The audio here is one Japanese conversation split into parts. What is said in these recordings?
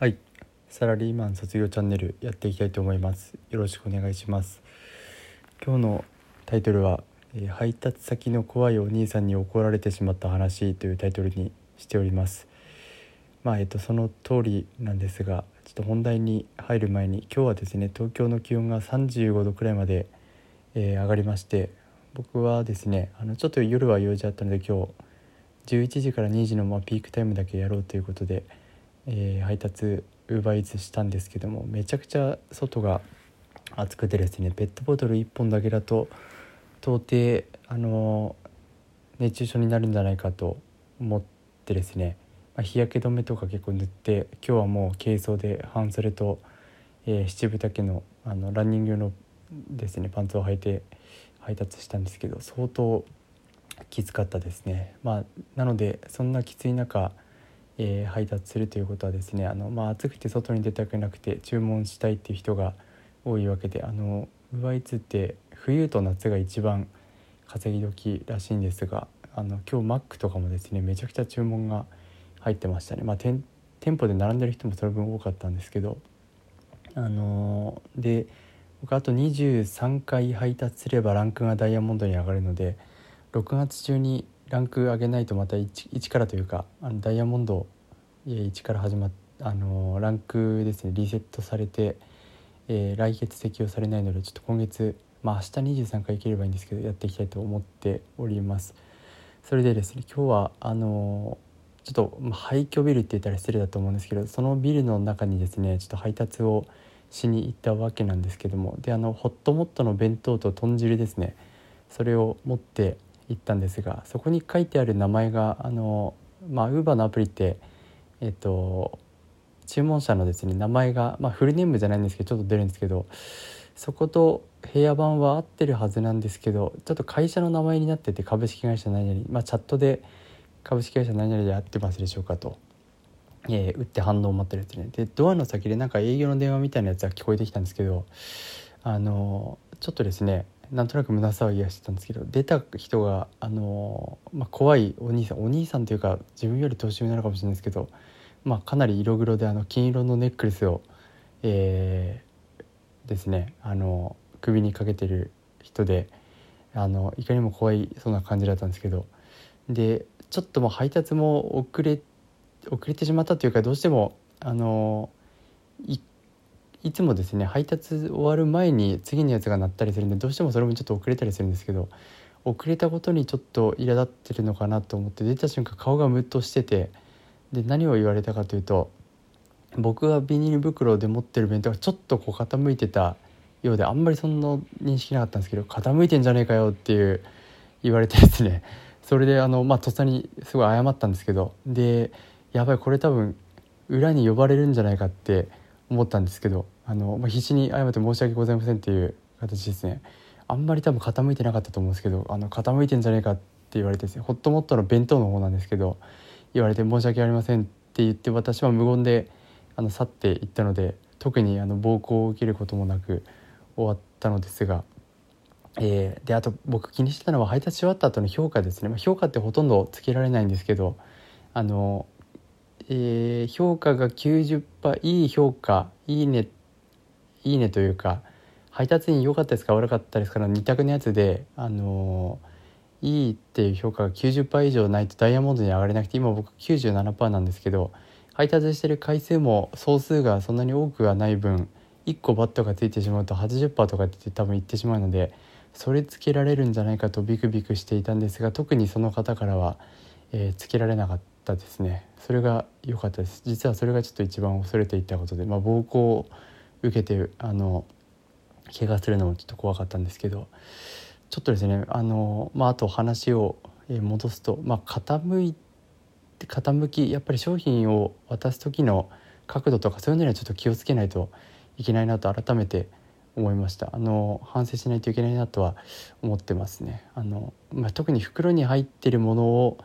はい。サラリーマン卒業チャンネルやっていきたいと思います。よろしくお願いします。今日のタイトルは、え配達先の怖いお兄さんに怒られてしまった話というタイトルにしております。まあえっとその通りなんですがちょっと本題に入る前に今日はですね東京の気温が35度くらいまで、えー上がりまして僕はですねあのちょっと夜は用事あったので今日11時から2時のまピークタイムだけやろうということで、えー配達ウーバーイーツしたんですけどもめちゃくちゃ外が暑くてですねペットボトル1本だけだと到底あの熱中症になるんじゃないかと思ってですね、まあ、日焼け止めとか結構塗って今日はもう軽装で半袖と、えー七分丈のあのランニング用のですねパンツを履いて配達したんですけど相当きつかったですね。まあ、なのでそんなきつい中、えー配達するということはですねあの、まあ、暑くて外に出たくなくて注文したいっていう人が多いわけであのウーバイツって冬と夏が一番稼ぎ時らしいんですがあの今日マックとかもですねめちゃくちゃ注文が入ってましたね。まあ、店店舗で並んでる人もその分多かったんですけどあのーで僕あと23回配達すればランクがダイヤモンドに上がるので6月中にランク上げないとまた 1, 1からというかあのダイヤモンド1から始まっあのランクですねリセットされて、えー来月適用されないのでちょっと今月まあ明日23回いければいいんですけどやっていきたいと思っております。それでですね今日はあのちょっと、まあ、廃墟ビルって言ったら失礼だと思うんですけどそのビルの中にですねちょっと配達をしに行ったわけなんですけどもであのホットモットの弁当と豚汁ですねそれを持って行ったんですがそこに書いてある名前があのまあウーバーのアプリってえっと注文者のですね名前が、まあ、フルネームじゃないんですけどちょっと出るんですけどそこと部屋番は合ってるはずなんですけどちょっと会社の名前になってて株式会社何々、まあ、チャットで株式会社何々で合ってますでしょうかと、えー打って反応を待ってるってね。でドアの先でなんか営業の電話みたいなやつが聞こえてきたんですけどあのちょっとですねなんとなく胸騒ぎがしてたんですけど出た人があの、まあ、怖いお兄さんお兄さんというか自分より年上なのかもしれないですけど、まあ、かなり色黒であの金色のネックレスを、えーですねあの首にかけてる人であのいかにも怖いそんな感じだったんですけどでちょっともう配達も遅れ遅れてしまったというかどうしてもあのいつもですね配達終わる前に次のやつが鳴ったりするんでどうしてもそれもちょっと遅れたりするんですけど遅れたことにちょっと苛立ってるのかなと思って出た瞬間顔がムッとしててで何を言われたかというと僕がビニール袋で持ってる弁当がちょっとこう傾いてたようであんまりそんな認識なかったんですけど傾いてんじゃねえかよっていう言われてですね それであのまあとっさにすごい謝ったんですけどでやばいこれ多分裏に呼ばれるんじゃないかって思ったんですけどあの、まあ、必死に謝って申し訳ございませんっていう形ですね。あんまり多分傾いてなかったと思うんですけどあの傾いてんじゃねえかって言われてですねホットモットの弁当の方なんですけど言われて申し訳ありませんって言って私は無言であの去っていったので特にあの暴行を受けることもなく終わったのですが、えーであと僕気にしてたのは配達し終わった後の評価ですね、まあ、評価ってほとんどつけられないんですけどあの、えー評価が90%いい評価いいねいいねというか配達員良かったですか悪かったですかの2択のやつであのいいっていう評価が90%以上ないとダイヤモンドに上がれなくて今僕97%なんですけど配達してる回数も総数がそんなに多くはない分1個バットがついてしまうと80%とかって多分いってしまうのでそれつけられるんじゃないかとビクビクしていたんですが特にその方からは、えーつけられなかった。ですね。それが良かったです。実はそれがちょっと一番恐れていたことで、まあ、暴行を受けてあの怪我するのもちょっと怖かったんですけどちょっとですねあの、まあ、あと話を戻すと、まあ、傾いて傾きやっぱり商品を渡す時の角度とかそういうのにはちょっと気をつけないといけないなと改めて思いました。あの反省しないといけないなとは思ってますね。あの、まあ、特に袋に入ってるものを、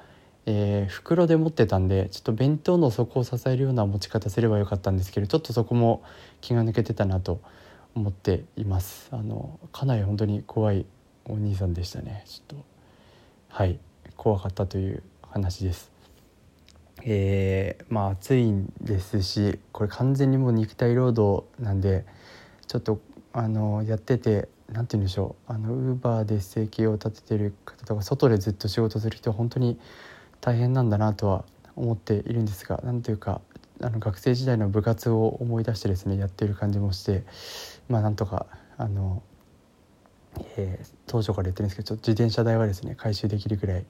えー袋で持ってたんでちょっと弁当の底を支えるような持ち方すればよかったんですけどちょっとそこも気が抜けてたなと思っています。あのかなり本当に怖いお兄さんでしたね。ちょっとはい怖かったという話です。えー、まあ暑いんですしこれ完全にもう肉体労働なんでちょっとあのやってて何て言うんでしょう。あのウーバーで生計を立ててる方とか外でずっと仕事する人は本当に大変なんだなとは思っているんですが何というかあの学生時代の部活を思い出してですねやっている感じもしてまあなんとかあの、えー、当初から言ってるんですけどちょっと自転車代はですね回収できるぐらい、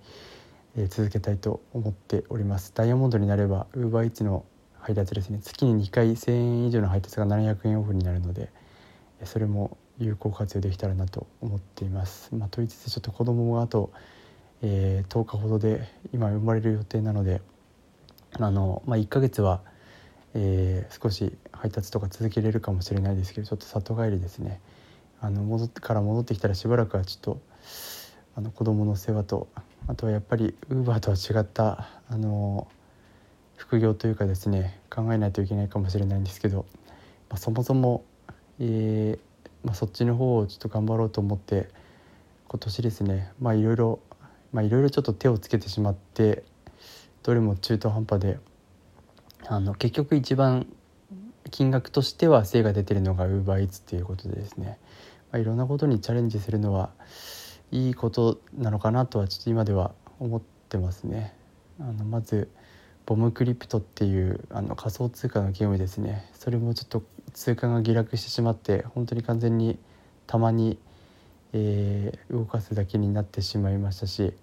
えー、続けたいと思っておりますダイヤモンドになればウーバーイーツの配達ですね月に2回1,000円以上の配達が700円オフになるのでそれも有効活用できたらなと思っています。まあ、と言いつつちょっと子供もあと、えー、10日ほどで今生まれる予定なのであの、まあ、1ヶ月は、えー、少し配達とか続けれるかもしれないですけどちょっと里帰りですね。あの戻ってから戻ってきたらしばらくはちょっとあの子供の世話とあとはやっぱりウーバーとは違ったあの副業というかですね考えないといけないかもしれないんですけど、まあ、そもそも、えーまあ、そっちの方をちょっと頑張ろうと思って今年ですねまあいろいろまあいろいろちょっと手をつけてしまってどれも中途半端であの結局一番金額としては精が出てるのが UberEats っていうことでですね、まあ、いろんなことにチャレンジするのはいいことなのかなとはちょっと今では思ってますね。あのまずボムクリプトっていうあの仮想通貨のゲームですねそれもちょっと通貨が下落してしまって本当に完全にたまに、えー、動かすだけになってしまいましたし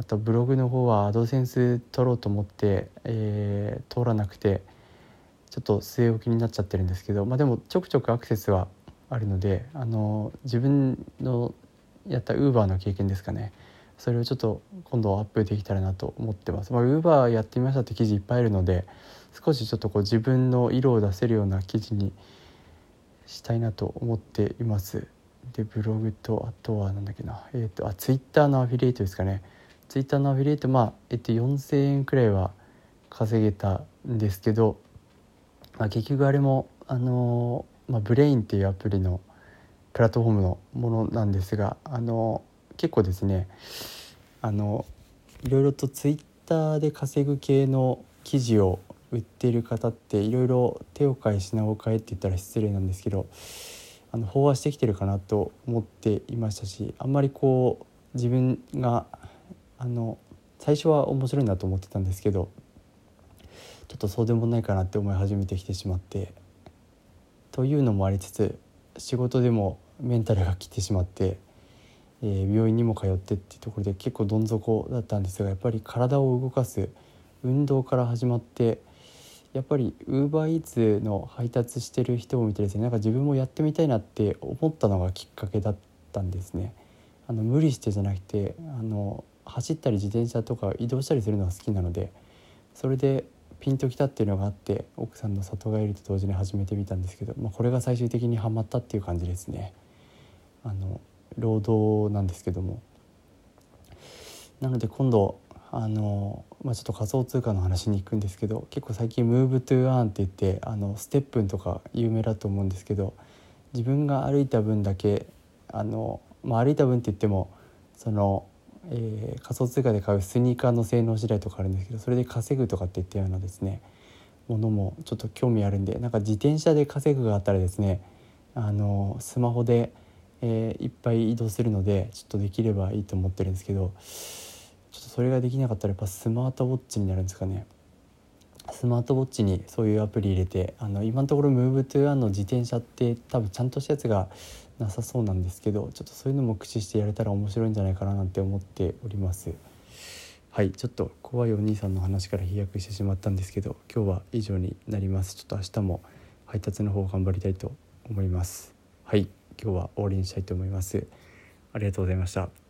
あとブログの方はアドセンス取ろうと思って、えー、通らなくてちょっと据え置きになっちゃってるんですけど、まあ、でもちょくちょくアクセスはあるのであの自分のやったウーバーの経験ですかねそれをちょっと今度アップできたらなと思ってます。まあ、ウーバーやってみましたって記事いっぱいあるので少しちょっとこう自分の色を出せるような記事にしたいなと思っています。でブログとあとは何だっけなえっ、ー、とあツイッターのアフィリエイトですかねツイッターのアフィリエイトまあ、えっと、4,000円くらいは稼げたんですけど、まあ、結局あれもあのまあ、ブレインっていうアプリのプラットフォームのものなんですがあの結構ですねあのいろいろとツイッターで稼ぐ系の記事を売っている方っていろいろ手を変え品を変えって言ったら失礼なんですけどあの飽和してきてるかなと思っていましたしあんまりこう自分があの最初は面白いなと思ってたんですけどちょっとそうでもないかなって思い始めてきてしまってというのもありつつ仕事でもメンタルが来てしまって、えー、病院にも通ってっていうところで結構どん底だったんですがやっぱり体を動かす運動から始まってやっぱりウーバーイーツの配達してる人を見てですねなんか自分もやってみたいなって思ったのがきっかけだったんですね。あの無理してじゃなくてあの走ったり自転車とか移動したりするのが好きなのでそれでピンときたっていうのがあって奥さんの里帰りと同時に始めてみたんですけど、まあ、これが最終的にはまったっていう感じですね。あの労働なんですけどもなので今度あの、まあ、ちょっと仮想通貨の話に行くんですけど結構最近「ムーブトゥアーンって言ってあのステップンとか有名だと思うんですけど自分が歩いた分だけあの、まあ、歩いた分って言ってもその、えー、仮想通貨で買うスニーカーの性能次第とかあるんですけどそれで稼ぐとかって言ったようなですねものもちょっと興味あるんでなんか自転車で稼ぐがあったらですねあのスマホで、えー、いっぱい移動するのでちょっとできればいいと思ってるんですけどちょっとそれができなかったらやっぱスマートウォッチになるんですかね。スマートウォッチにそういうアプリ入れてあの今のところ MoveToOne の自転車って多分ちゃんとしたやつがなさそうなんですけどちょっとそういうのも駆使してやれたら面白いんじゃないかななんて思っております。はいちょっと怖いお兄さんの話から飛躍してしまったんですけど今日は以上になります。ちょっと明日も配達の方頑張りたいと思います。はい今日は終わりにしたいと思います。ありがとうございました。